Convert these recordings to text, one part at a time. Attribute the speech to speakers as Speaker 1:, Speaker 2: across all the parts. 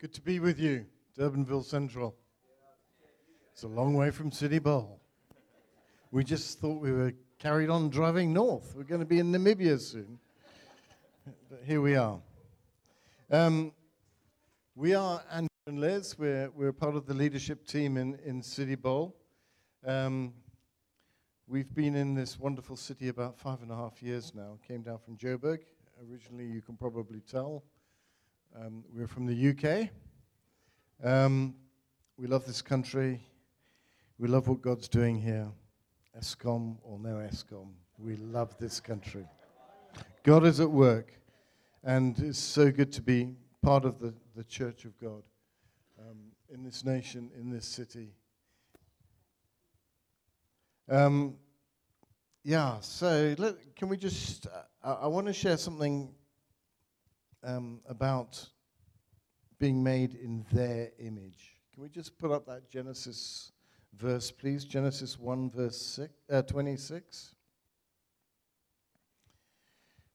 Speaker 1: Good to be with you, Durbanville Central. It's a long way from City Bowl. We just thought we were carried on driving north. We're going to be in Namibia soon. But here we are. Um, we are Andrew and Liz. We're, we're part of the leadership team in, in City Bowl. Um, we've been in this wonderful city about five and a half years now. Came down from Joburg. Originally, you can probably tell, um, we're from the UK. Um, we love this country. We love what God's doing here. Eskom or no Eskom, we love this country. God is at work, and it's so good to be part of the, the church of God um, in this nation, in this city. Um, yeah, so let, can we just, uh, I, I want to share something um, about being made in their image. Can we just put up that Genesis verse, please? Genesis 1, verse six, uh, 26.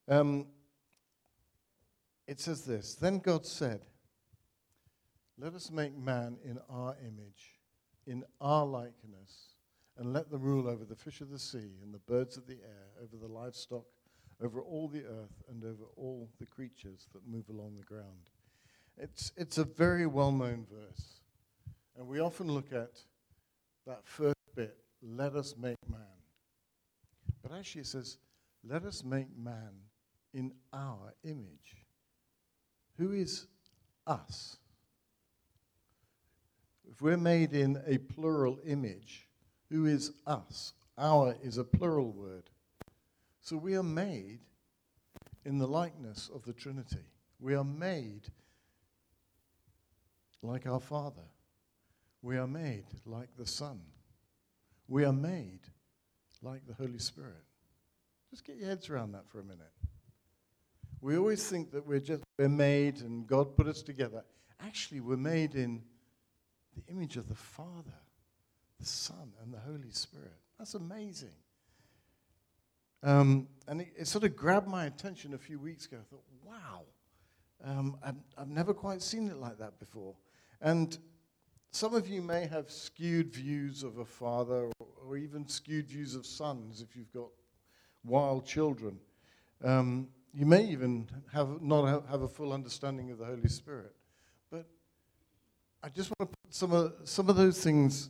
Speaker 1: Um, it says this Then God said, Let us make man in our image, in our likeness, and let them rule over the fish of the sea and the birds of the air, over the livestock, over all the earth, and over all the creatures that move along the ground. It's, it's a very well known verse. And we often look at that first bit, let us make man. But actually it says, let us make man in our image. Who is us? If we're made in a plural image, who is us? Our is a plural word. So we are made in the likeness of the Trinity. We are made like our Father. We are made like the Son. We are made like the Holy Spirit. Just get your heads around that for a minute. We always think that we're just we're made and God put us together. Actually, we're made in the image of the Father, the Son, and the Holy Spirit. That's amazing. Um, and it, it, sort of grabbed my attention a few weeks ago. I thought, wow, um, I've, I've never quite seen it like that before. And some of you may have skewed views of a father or, or even skewed views of sons if you've got wild children. Um, you may even have not have, have, a full understanding of the Holy Spirit. But I just want to put some of, some of those things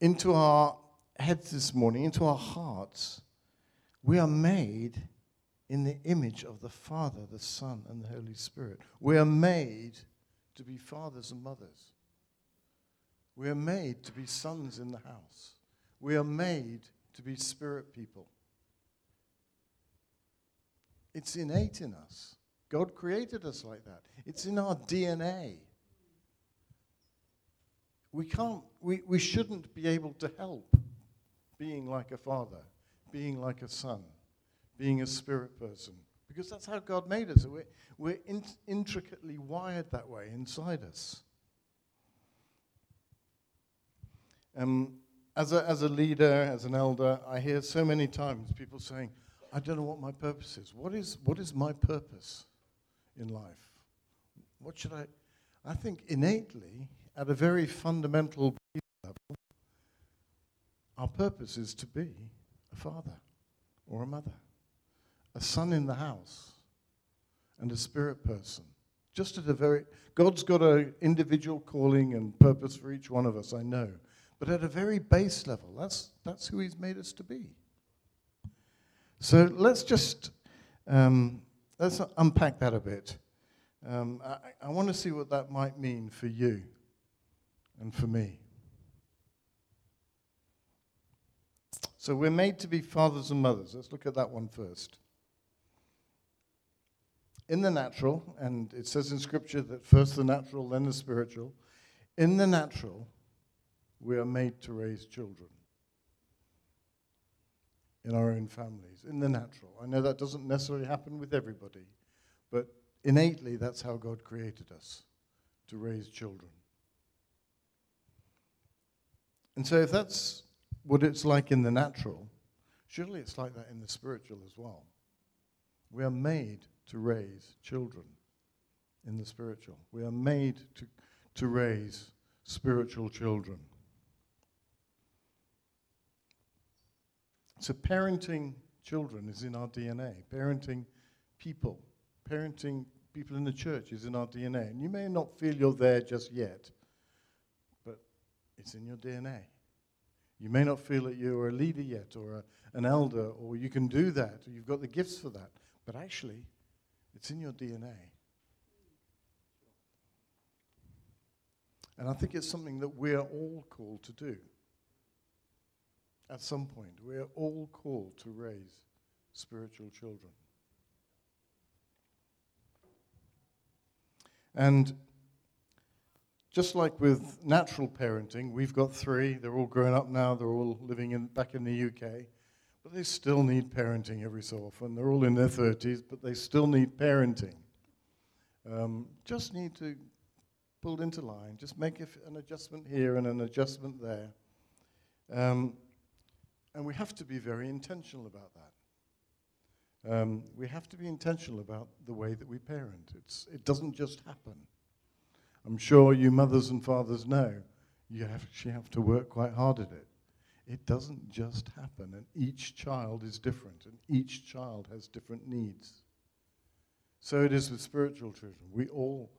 Speaker 1: into our heads this morning, into our hearts. We are made in the image of the Father, the Son, and the Holy Spirit. We are made to be fathers and mothers. We are made to be sons in the house. We are made to be spirit people. It's innate in us. God created us like that. It's in our DNA. We can't, we, we shouldn't be able to help being like a father, being like a son, being a spirit person, because that's how God made us. We're, we're in, intricately wired that way inside us. Um, as, a, as a leader, as an elder, I hear so many times people saying, I don't know what my purpose is. What is, what is my purpose in life? What should I? I think innately, at a very fundamental level, our purpose is to be a father or a mother a son in the house and a spirit person. Just at a very, God's got an individual calling and purpose for each one of us, I know. But at a very base level, that's, that's who He's made us to be. So let's just um, let's unpack that a bit. Um, I, I want to see what that might mean for you and for me. So we're made to be fathers and mothers. Let's look at that one first in the natural, and it says in Scripture that first the natural, then the spiritual. In the natural, we are made to raise children in our own families, in the natural. I know that doesn't necessarily happen with everybody, but innately, that's how God created us to raise children. And so, if that's what it's like in the natural, surely it's like that in the spiritual as well. We are made to raise children in the spiritual. We are made to, to raise spiritual children. So, parenting children is in our DNA. Parenting people, parenting people in the church is in our DNA. And you may not feel you're there just yet, but it's in your DNA. You may not feel that you're a leader yet, or a, an elder, or you can do that, or you've got the gifts for that. But actually, it's in your DNA. And I think it's something that we're all called to do. At some point, we're all called to raise spiritual children. And just like with natural parenting, we've got three. They're all grown up now. They're all living in, back in the UK. But they still need parenting every so often. They're all in their 30s, but they still need parenting. Um, just need to pull into line. Just make an adjustment here and an adjustment there. Um, and we have to be very intentional about that. Um, we have to be intentional about the way that we parent. It's, it doesn't just happen. I'm sure you mothers and fathers know you actually have to work quite hard at it. It doesn't just happen, and each child is different, and each child has different needs. So it is with spiritual children. We all,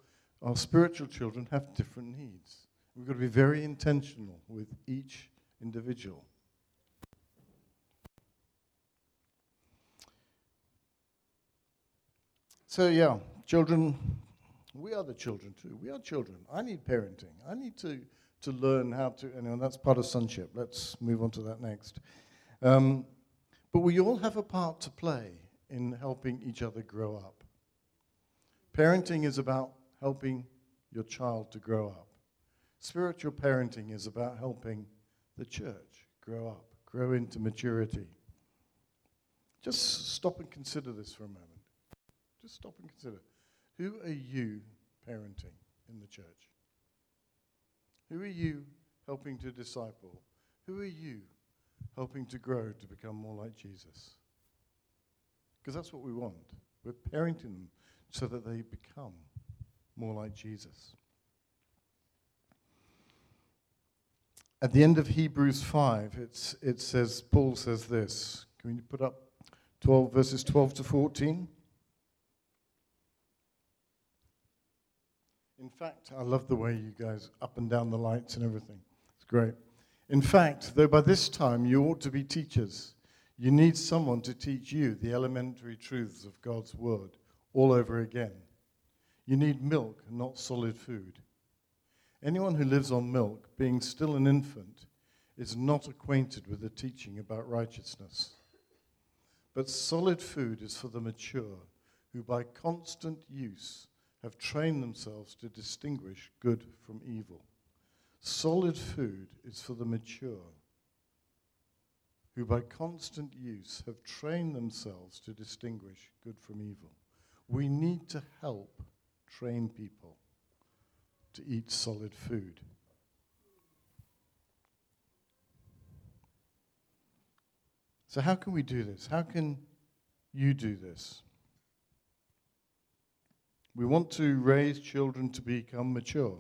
Speaker 1: our spiritual children, have different needs. We've got to be very intentional with each individual. So, yeah, children we are the children too. We are children. I need parenting. I need to, to learn how to, and that's part of sonship. Let's move on to that next. Um, but we all have a part to play in helping each other grow up. Parenting is about helping your child to grow up. Spiritual parenting is about helping the church grow up, grow into maturity. Just stop and consider this for a moment. Just stop and consider. Who are you parenting in the church? Who are you helping to disciple? Who are you helping to grow to become more like Jesus? Because that's what we want. We're parenting them so that they become more like Jesus. At the end of Hebrews 5, it's, it says, Paul says this. Can we put up 12 verses 12 to 14? In fact, I love the way you guys up and down the lights and everything. It's great. In fact, though by this time you ought to be teachers, you need someone to teach you the elementary truths of God's Word all over again. You need milk, not solid food. Anyone who lives on milk, being still an infant, is not acquainted with the teaching about righteousness. But solid food is for the mature, who by constant use have trained themselves to distinguish good from evil. Solid food is for the mature, who by constant use have trained themselves to distinguish good from evil. We need to help train people to eat solid food. So, how can we do this? How can you do this? We want to raise children to become mature.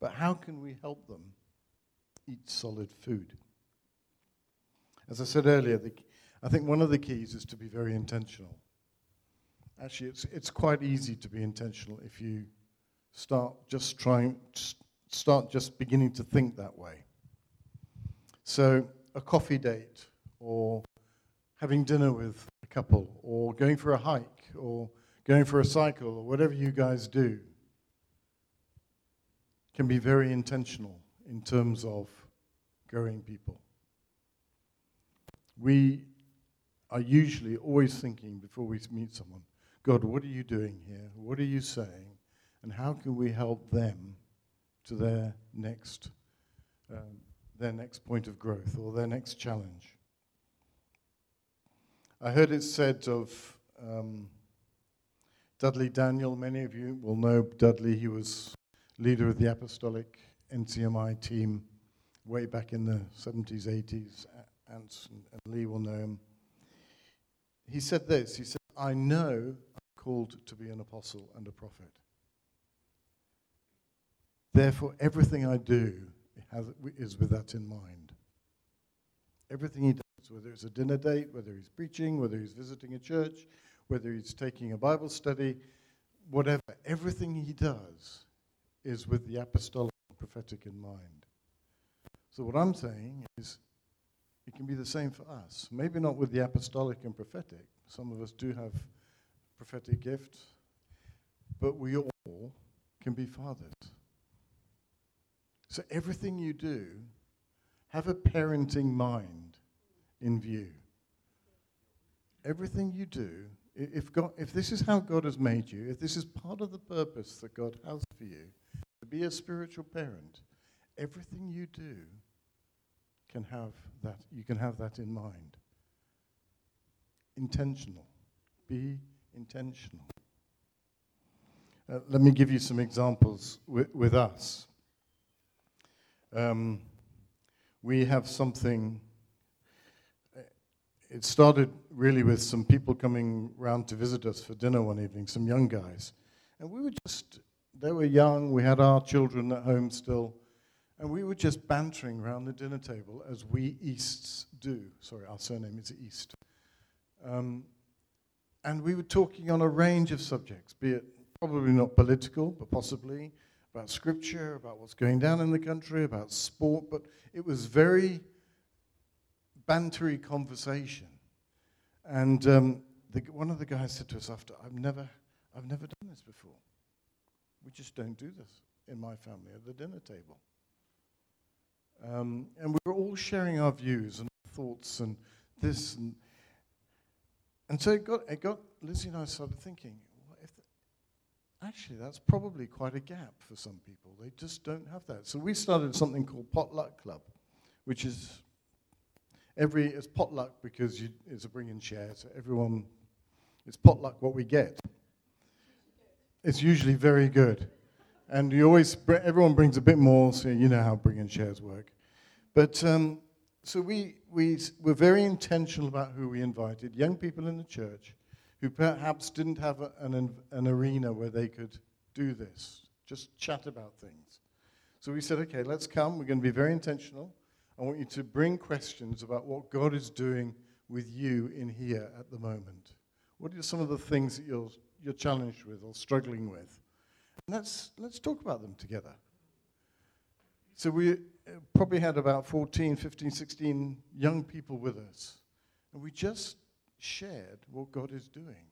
Speaker 1: But how can we help them eat solid food? As I said earlier, the, I think one of the keys is to be very intentional. Actually, it's, it's quite easy to be intentional if you start just trying, start just beginning to think that way. So, a coffee date, or having dinner with a couple, or going for a hike, or going for a cycle, or whatever you guys do, can be very intentional in terms of growing people. We are usually always thinking before we meet someone, God, what are you doing here? What are you saying? And how can we help them to their next, um, their next point of growth or their next challenge? I heard it said of um, Dudley Daniel, many of you will know Dudley. He was leader of the apostolic NCMI team way back in the 70s, 80s. Ants and Lee will know him. He said this He said, I know I'm called to be an apostle and a prophet. Therefore, everything I do has, is with that in mind. Everything he does, whether it's a dinner date, whether he's preaching, whether he's visiting a church, whether he's taking a Bible study, whatever, everything he does is with the apostolic and prophetic in mind. So, what I'm saying is, it can be the same for us. Maybe not with the apostolic and prophetic. Some of us do have prophetic gifts, but we all can be fathers. So, everything you do, have a parenting mind in view. Everything you do if, God, if this is how God has made you, if this is part of the purpose that God has for you, to be a spiritual parent, everything you do can have that, you can have that in mind. Intentional. Be intentional. Uh, let me give you some examples with, with us. Um, we have something it started really with some people coming round to visit us for dinner one evening, some young guys. And we were just, they were young, we had our children at home still, and we were just bantering around the dinner table as we Easts do. Sorry, our surname is East. Um, and we were talking on a range of subjects, be it probably not political, but possibly about scripture, about what's going down in the country, about sport, but it was very bantery conversation. And um, the, one of the guys said to us after, I've never, I've never done this before. We just don't do this in my family at the dinner table. Um, and we were all sharing our views and thoughts and this and and so it got, it got Lizzie and I started thinking, well, if the, actually that's probably quite a gap for some people. They just don't have that. So we started something called Potluck Club, which is every it's potluck because you, it's a bring and share. So everyone, it's potluck what we get. It's usually very good, and you always everyone brings a bit more. So you know how bring and shares work. But um, so we we were very intentional about who we invited. Young people in the church who perhaps didn't have a, an an arena where they could do this, just chat about things. So we said, okay, let's come. We're going to be very intentional. I want you to bring questions about what God is doing with you in here at the moment. What are some of the things that you're, you're challenged with or struggling with? And let's, let's talk about them together. So we uh, probably had about 14, 15, 16 young people with us. And we just shared what God is doing.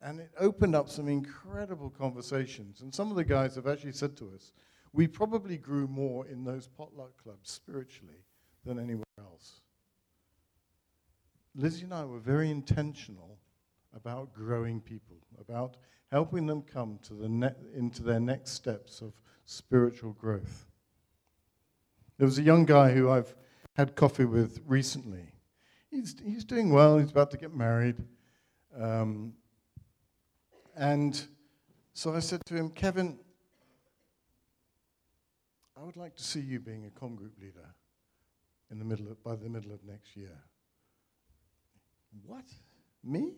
Speaker 1: And it opened up some incredible conversations. And some of the guys have actually said to us, we probably grew more in those potluck clubs spiritually than anywhere else. Lizzie and I were very intentional about growing people, about helping them come to the ne- into their next steps of spiritual growth. There was a young guy who I've had coffee with recently. He's, he's doing well, he's about to get married. Um, and so I said to him, Kevin, I would like to see you being a com group leader in the middle of, by the middle of next year. What? Me?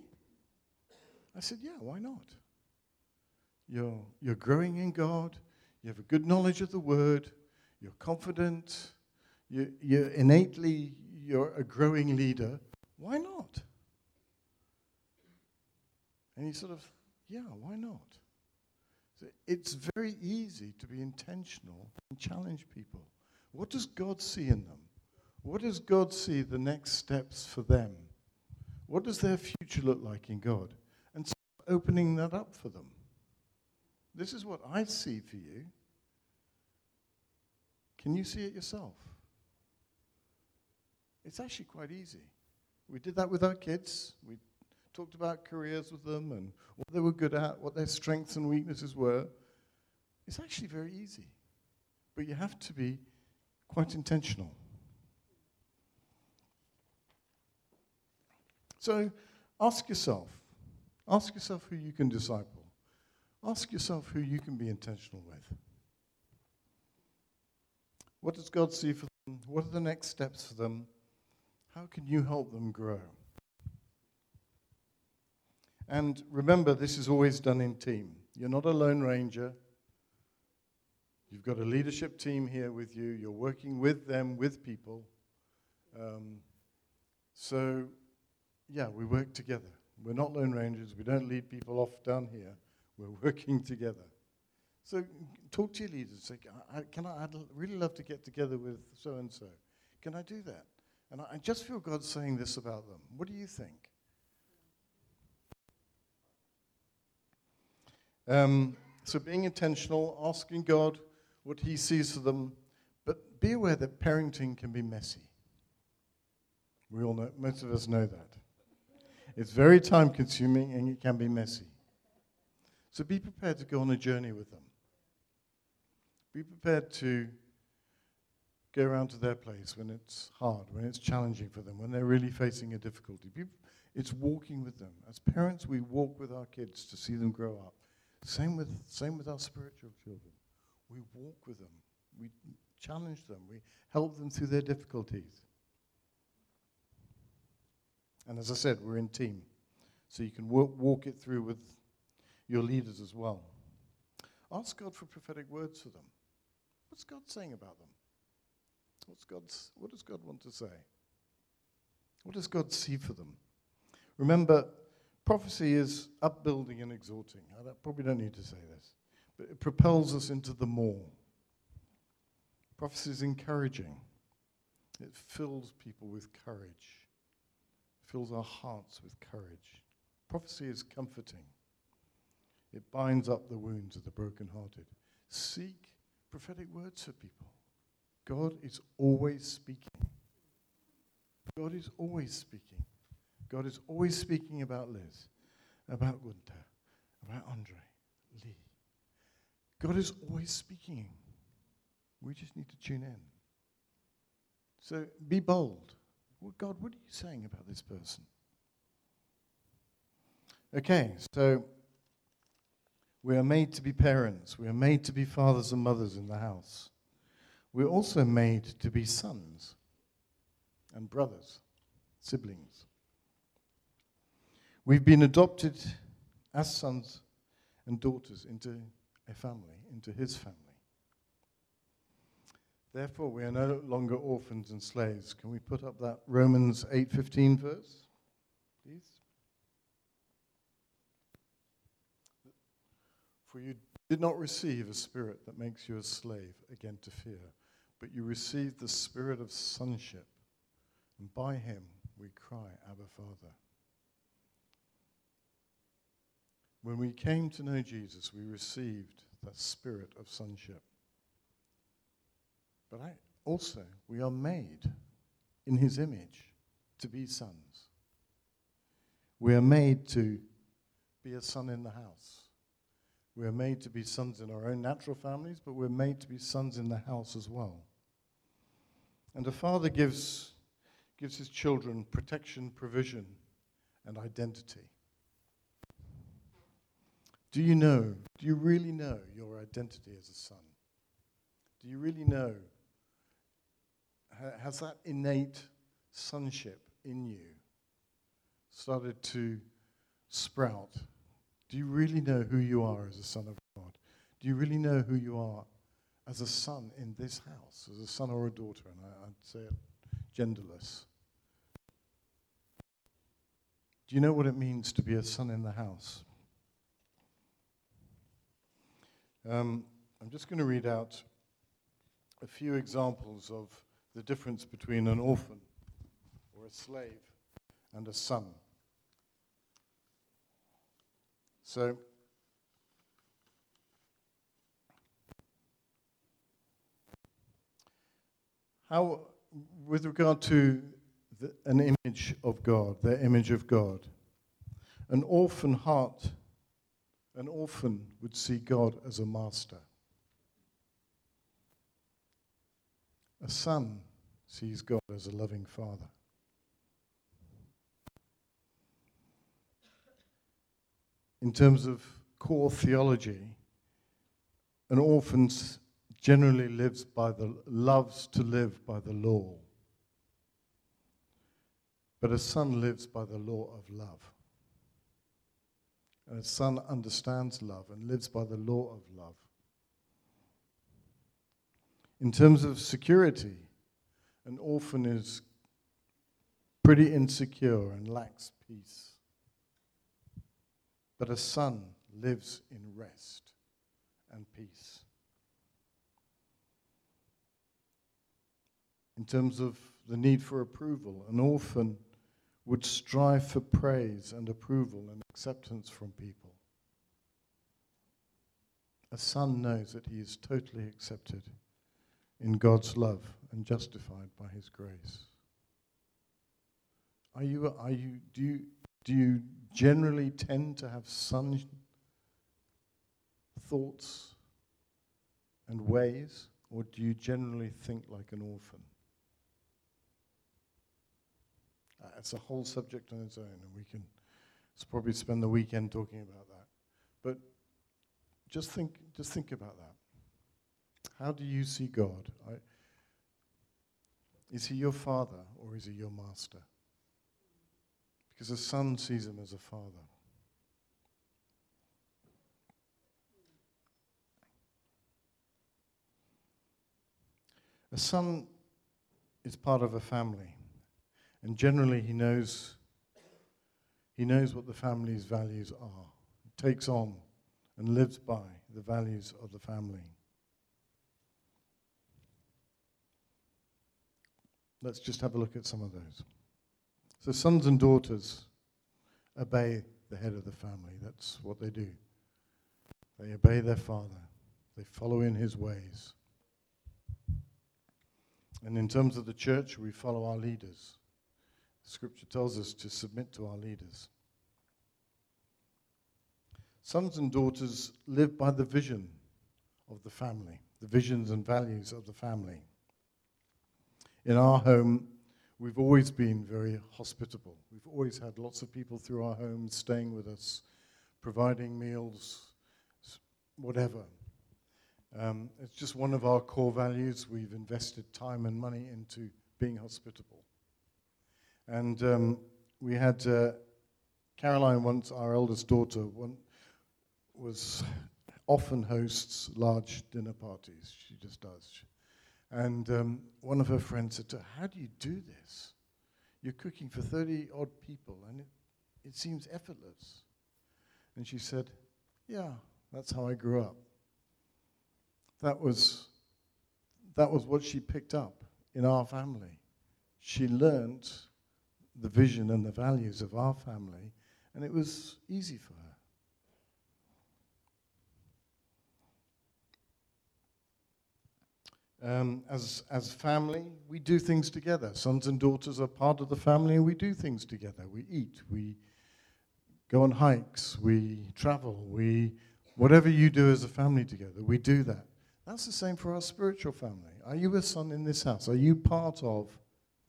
Speaker 1: I said, Yeah, why not? You're, you're growing in God, you have a good knowledge of the Word, you're confident, you, you're innately you're a growing leader. Why not? And he sort of, Yeah, why not? It's very easy to be intentional and challenge people. What does God see in them? What does God see the next steps for them? What does their future look like in God? And start opening that up for them. This is what I see for you. Can you see it yourself? It's actually quite easy. We did that with our kids. We talked about careers with them and what they were good at, what their strengths and weaknesses were. It's actually very easy. But you have to be quite intentional. So ask yourself ask yourself who you can disciple. Ask yourself who you can be intentional with. What does God see for them? What are the next steps for them? How can you help them grow? And remember, this is always done in team. You're not a lone ranger. You've got a leadership team here with you. You're working with them, with people. Um, so, yeah, we work together. We're not Lone Rangers. We don't lead people off down here. We're working together. So talk to your leaders. Say, I, can I, I'd really love to get together with so and so. Can I do that? And I, I just feel God saying this about them. What do you think? Um, so being intentional, asking God what He sees for them, but be aware that parenting can be messy. We all know, most of us know that. It's very time consuming and it can be messy. So be prepared to go on a journey with them. Be prepared to go around to their place when it's hard, when it's challenging for them, when they're really facing a difficulty. It's walking with them. As parents, we walk with our kids to see them grow up. Same with, same with our spiritual children. We walk with them. We challenge them. We help them through their difficulties. And as I said, we're in team. So you can walk, walk it through with your leaders as well. Ask God for prophetic words for them. What's God saying about them? What's God's, what does God want to say? What does God see for them? Remember, prophecy is upbuilding and exhorting. I probably don't need to say this, but it propels us into the more. Prophecy is encouraging. It fills people with courage, fills our hearts with courage. Prophecy is comforting. It binds up the wounds of the brokenhearted. Seek prophetic words for people. God is always speaking. God is always speaking. God is always speaking about Liz, about Gunther, about Andre, Lee. God is always speaking. We just need to tune in. So be bold. Well, God, what are you saying about this person? Okay, so we are made to be parents. We are made to be fathers and mothers in the house. We're also made to be sons and brothers, siblings. We've been adopted as sons and daughters into a family, into his family. Therefore, we are no longer orphans and slaves. Can we put up that Romans 8:15 verse, please? For you did not receive a spirit that makes you a slave again to fear, but you received the spirit of sonship, and by him we cry, Abba, Father. When we came to know Jesus, we received that spirit of sonship. But I, also, we are made in his image to be sons. We are made to be a son in the house. We're made to be sons in our own natural families, but we're made to be sons in the house as well. And a father gives, gives his children protection, provision, and identity. Do you know, do you really know your identity as a son? Do you really know? Has that innate sonship in you started to sprout do you really know who you are as a son of God? Do you really know who you are as a son in this house, as a son or a daughter? And I, would say it genderless. Do you know what it means to be a son in the house? Um, I'm just going to read out a few examples of the difference between an orphan or a slave and a son. So, how, with regard to the, an image of God, the image of God, an orphan heart, an orphan would see God as a master. A son sees God as a loving father. in terms of core theology, an orphan generally lives by the loves to live by the law. But a son lives by the law of love. A son understands love and lives by the law of love. In terms of security, an orphan is pretty insecure and lacks peace. But a son lives in rest and peace. In terms of the need for approval, an orphan would strive for praise and approval and acceptance from people. A son knows that he is totally accepted in God's love and justified by his grace. Are you, are you, do, you, do you generally tend to have son thoughts and ways, or do you generally think like an orphan? Uh, it's a whole subject on its own, and we can probably spend the weekend talking about that. But just think, just think about that. How do you see God? I, is he your father or is he your master? Because a son sees him as a father. A son is part of a family, and generally he knows he knows what the family's values are, takes on and lives by the values of the family. Let's just have a look at some of those. So, sons and daughters obey the head of the family. That's what they do. They obey their father, they follow in his ways. And in terms of the church, we follow our leaders. Scripture tells us to submit to our leaders. Sons and daughters live by the vision of the family, the visions and values of the family. In our home, we've always been very hospitable. We've always had lots of people through our homes staying with us, providing meals, whatever. Um, it's just one of our core values. We've invested time and money into being hospitable. And um, we had uh, Caroline once, our eldest daughter, one, was often hosts large dinner parties. She just does. And um, one of her friends said to her, How do you do this? You're cooking for 30 odd people, and it, it seems effortless. And she said, Yeah, that's how I grew up. That was, that was what she picked up in our family. She learned the vision and the values of our family, and it was easy for her. Um, as, as family, we do things together. Sons and daughters are part of the family, and we do things together. We eat, we go on hikes, we travel, we whatever you do as a family together, we do that. That's the same for our spiritual family. Are you a son in this house? Are you part of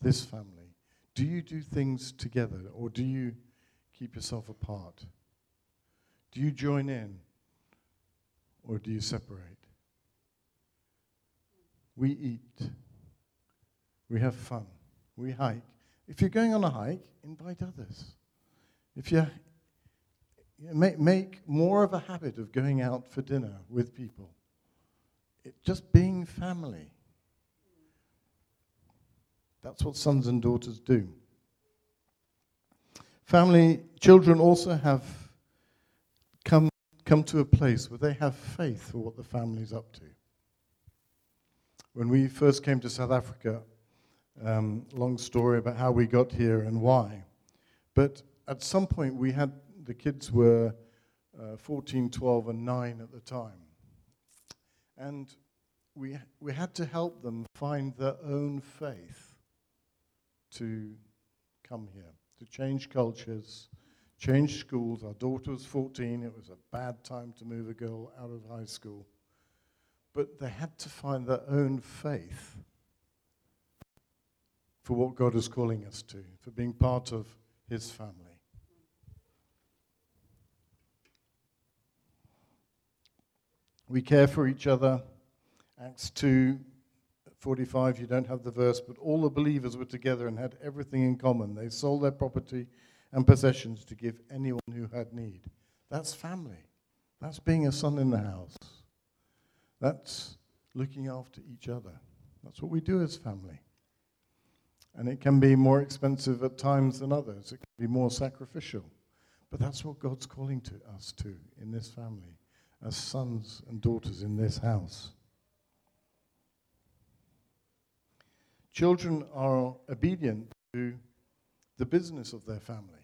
Speaker 1: this family? Do you do things together, or do you keep yourself apart? Do you join in, or do you separate? we eat, we have fun, we hike. If you're going on a hike, invite others. If you make, more of a habit of going out for dinner with people, it, just being family. That's what sons and daughters do. Family, children also have come, come to a place where they have faith for what the family's up to. When we first came to South Africa, um, long story about how we got here and why. But at some point, we had the kids were uh, 14, 12, and 9 at the time. And we, we had to help them find their own faith to come here, to change cultures, change schools. Our daughter was 14. It was a bad time to move a girl out of high school but they had to find their own faith for what God is calling us to, for being part of His family. We care for each other. Acts 2 45, you don't have the verse, but all the believers were together and had everything in common. They sold their property and possessions to give anyone who had need. That's family. That's being a son in the house. That's looking after each other. That's what we do as family. And it can be more expensive at times than others, it can be more sacrificial. But that's what God's calling to us to in this family, as sons and daughters in this house. Children are obedient to the business of their family.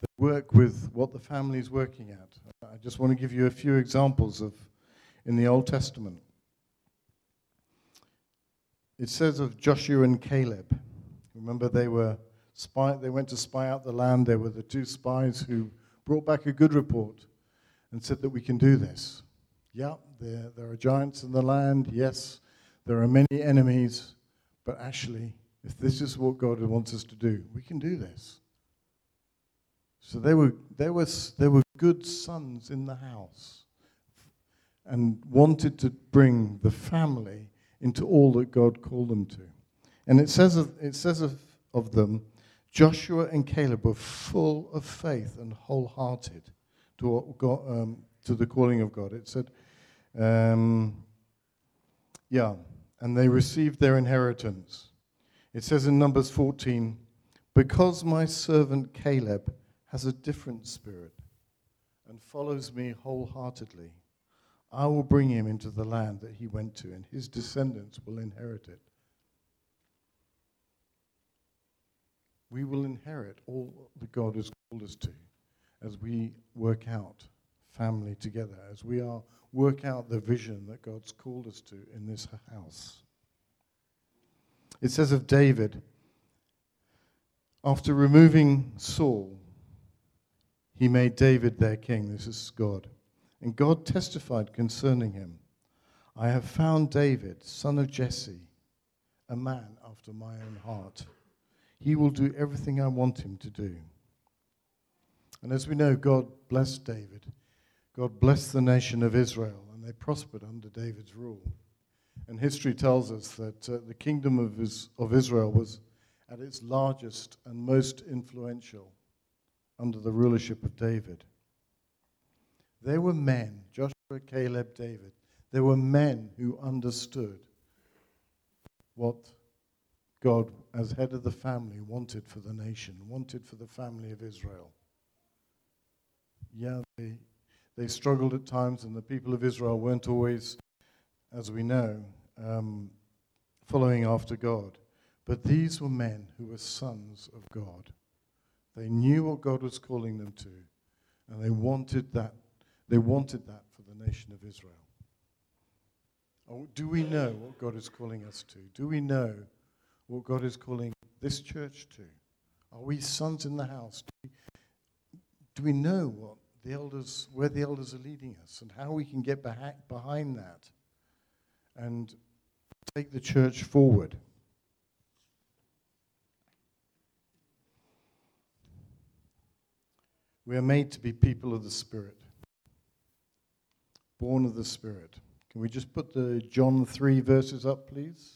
Speaker 1: They work with what the family is working at. I just want to give you a few examples of in the Old Testament. It says of Joshua and Caleb. Remember, they were spy, they went to spy out the land. They were the two spies who brought back a good report and said that we can do this. Yeah, there, there are giants in the land. Yes, there are many enemies. But actually, if this is what God wants us to do, we can do this. So they were, they were, they were good sons in the house and wanted to bring the family into all that God called them to. And it says of, it says of, of them, Joshua and Caleb were full of faith and wholehearted to, God, um, to the calling of God. It said, um, yeah, and they received their inheritance. It says in Numbers 14, because my servant Caleb has a different spirit and follows me wholeheartedly. I will bring him into the land that he went to, and his descendants will inherit it. We will inherit all that God has called us to as we work out family together, as we are work out the vision that God's called us to in this house. It says of David, after removing Saul, he made David their king. This is God. And God testified concerning him I have found David, son of Jesse, a man after my own heart. He will do everything I want him to do. And as we know, God blessed David. God blessed the nation of Israel, and they prospered under David's rule. And history tells us that uh, the kingdom of, of Israel was at its largest and most influential under the rulership of David. There were men, Joshua, Caleb, David. there were men who understood what God, as head of the family, wanted for the nation, wanted for the family of Israel. Yeah, they, they struggled at times, and the people of Israel weren't always, as we know, um, following after God. But these were men who were sons of God. They knew what God was calling them to, and they wanted that. They wanted that for the nation of Israel. Oh, do we know what God is calling us to? Do we know what God is calling this church to? Are we sons in the house? Do we, do we know what the elders, where the elders are leading us, and how we can get behind that and take the church forward? We are made to be people of the Spirit, born of the Spirit. Can we just put the John 3 verses up, please?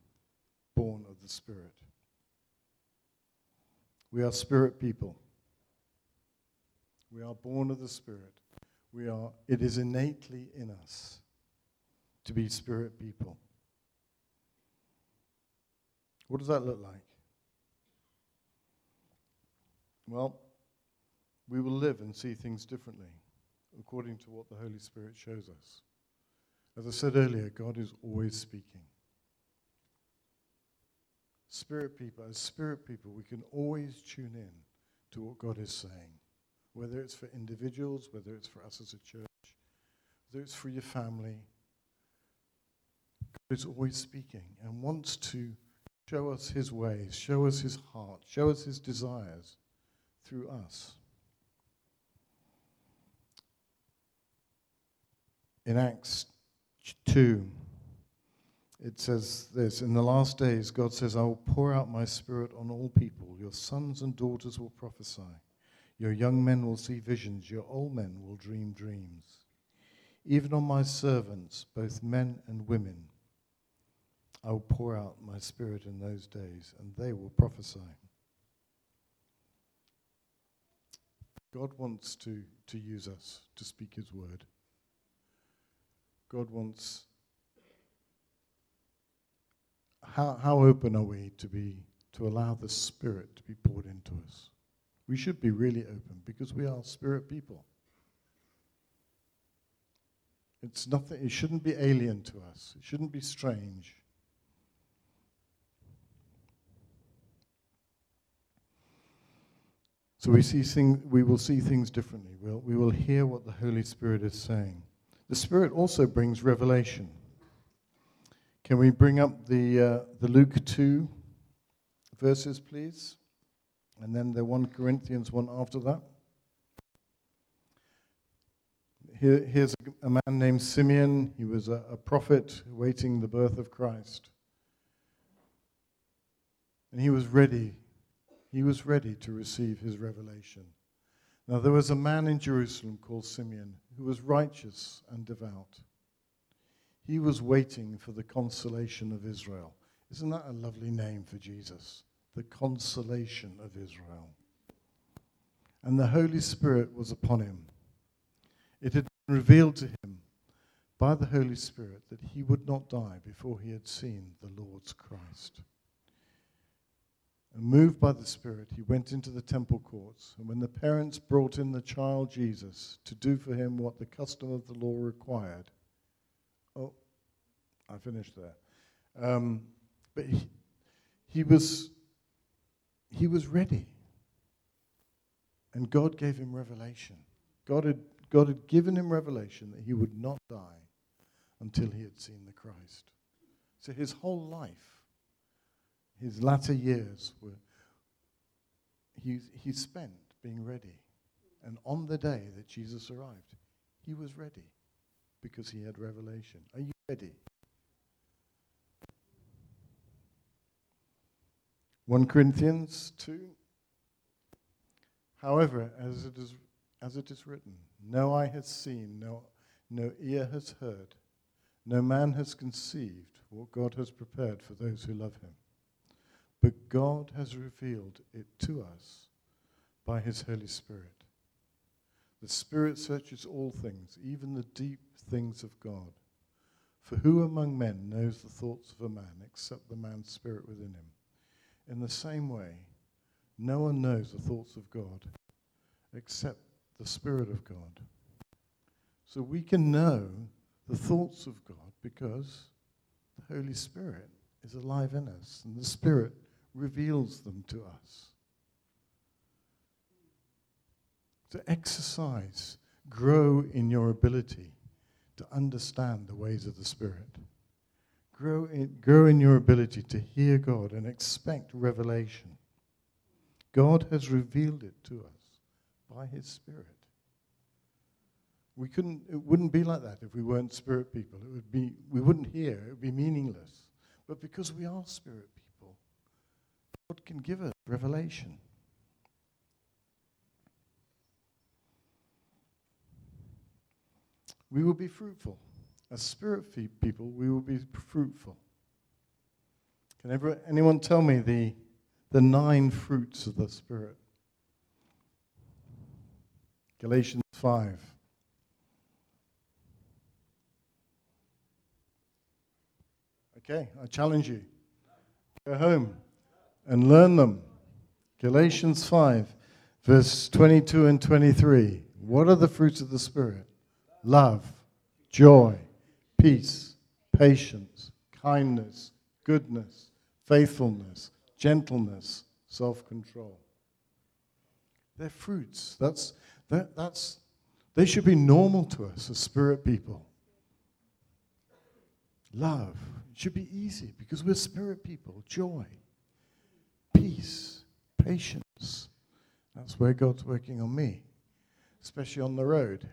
Speaker 1: born of the Spirit. We are spirit people. We are born of the Spirit. We are, it is innately in us to be spirit people. What does that look like? Well, we will live and see things differently according to what the Holy Spirit shows us. As I said earlier, God is always speaking. Spirit people, as spirit people, we can always tune in to what God is saying, whether it's for individuals, whether it's for us as a church, whether it's for your family. God is always speaking and wants to show us his ways, show us his heart, show us his desires through us. In Acts 2, it says this In the last days, God says, I will pour out my spirit on all people. Your sons and daughters will prophesy. Your young men will see visions. Your old men will dream dreams. Even on my servants, both men and women, I will pour out my spirit in those days, and they will prophesy. God wants to, to use us to speak his word. God wants. How, how open are we to be to allow the Spirit to be poured into us? We should be really open because we are spirit people. It's nothing, it shouldn't be alien to us. It shouldn't be strange. So we, see thing, we will see things differently. We'll, we will hear what the Holy Spirit is saying. The Spirit also brings revelation. Can we bring up the, uh, the Luke 2 verses, please? And then the 1 Corinthians one after that. Here, here's a, a, man named Simeon. He was a, a prophet waiting the birth of Christ. And he was ready he was ready to receive his revelation. Now, there was a man in Jerusalem called Simeon who was righteous and devout. He was waiting for the consolation of Israel. Isn't that a lovely name for Jesus? The consolation of Israel. And the Holy Spirit was upon him. It had been revealed to him by the Holy Spirit that he would not die before he had seen the Lord's Christ. And moved by the Spirit, he went into the temple courts. And when the parents brought in the child Jesus to do for him what the custom of the law required, oh, I finished there. Um, but he, he was he was ready. And God gave him revelation. God had, God had given him revelation that he would not die until he had seen the Christ. So his whole life his latter years were he, he spent being ready. And on the day that Jesus arrived, he was ready because he had revelation. Are you ready? 1 Corinthians 2. However, as it is, as it is written, no eye has seen, no, no ear has heard, no man has conceived what God has prepared for those who love him. But God has revealed it to us by his Holy Spirit. The Spirit searches all things, even the deep things of God. For who among men knows the thoughts of a man except the man's spirit within him? In the same way, no one knows the thoughts of God except the Spirit of God. So we can know the thoughts of God because the Holy Spirit is alive in us, and the Spirit reveals them to us. To exercise, grow in your ability to understand the ways of the Spirit. Grow in, grow in your ability to hear God and expect revelation. God has revealed it to us by His Spirit. We couldn't, it wouldn't be like that if we weren't spirit people. It would be, we wouldn't hear, it would be meaningless. But because we are spirit people, God can give us revelation. We will be fruitful. As spirit people, we will be fruitful. Can ever, anyone tell me the, the nine fruits of the Spirit? Galatians 5. Okay, I challenge you. Go home and learn them. Galatians 5, verse 22 and 23. What are the fruits of the Spirit? Love, joy, peace, patience, kindness, goodness, faithfulness, gentleness, self control. They're fruits. That's, that, that's, they should be normal to us as spirit people. Love. It should be easy because we're spirit people. Joy peace, patience. That's where God's working on me, especially on the road.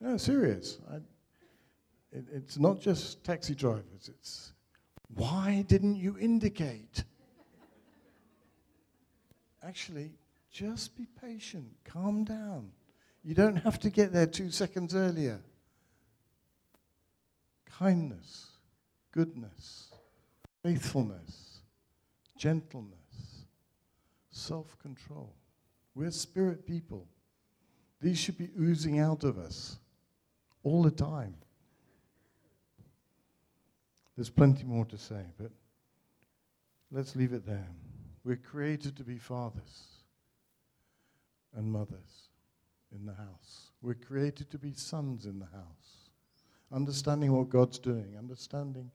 Speaker 1: No, serious. I, it, it's not just taxi drivers, it's why didn't you indicate? Actually, just be patient, calm down. You don't have to get there two seconds earlier. Kindness, goodness, faithfulness, gentleness, self control. We're spirit people. These should be oozing out of us all the time. There's plenty more to say, but let's leave it there. We're created to be fathers and mothers in the house. We're created to be sons in the house. Understanding what God's doing, understanding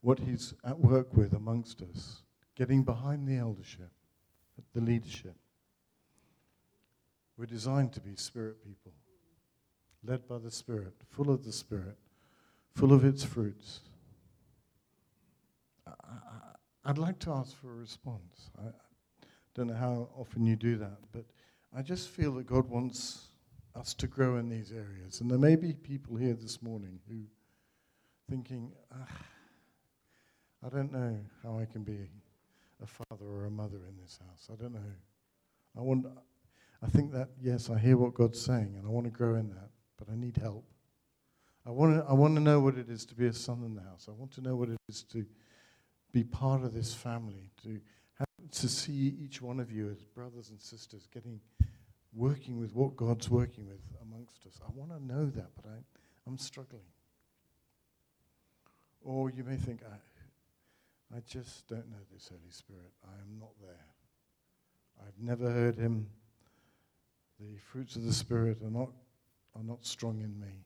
Speaker 1: what He's at work with amongst us, getting behind the eldership, the leadership. We're designed to be spirit people, led by the Spirit, full of the Spirit, full of its fruits. I, would like to ask for a response. I don't know how often you do that, but I just feel that God wants us to grow in these areas. And there may be people here this morning who thinking, ah, I don't know how I can be a father or a mother in this house. I don't know. I want I think that yes, I hear what God's saying and I want to grow in that, but I need help. I want to I want to know what it is to be a son in the house. I want to know what it is to be part of this family, to have, to see each one of you as brothers and sisters getting working with what God's working with amongst us. I want to know that, but I, I'm struggling. Or you may think, I, I just don't know this Holy Spirit. I am not there. I've never heard him. The fruits of the Spirit are not, are not strong in me.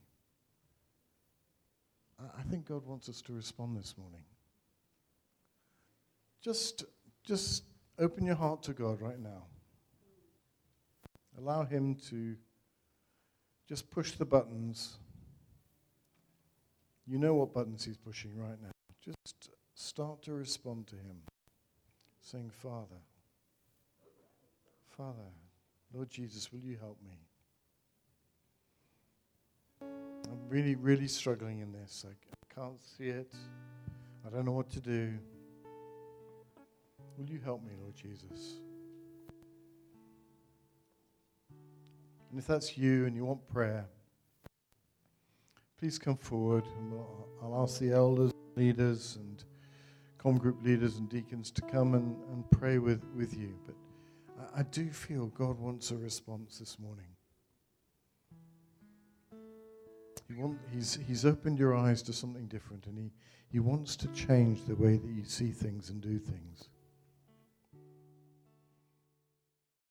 Speaker 1: I, think God wants us to respond this morning. Just, just open your heart to God right now. Allow Him to just push the buttons. You know what buttons He's pushing right now. Just start to respond to Him, saying, Father, Father, Lord Jesus, will you help me? I'm really, really struggling in this. I can't see it. I don't know what to do. Will you help me, Lord Jesus? And if that's you and you want prayer, please come forward and we'll, I'll ask the elders, leaders, and com group leaders and deacons to come and, and pray with, with you. But I, I do feel God wants a response this morning. He want, he's, he's opened your eyes to something different and he, he wants to change the way that you see things and do things.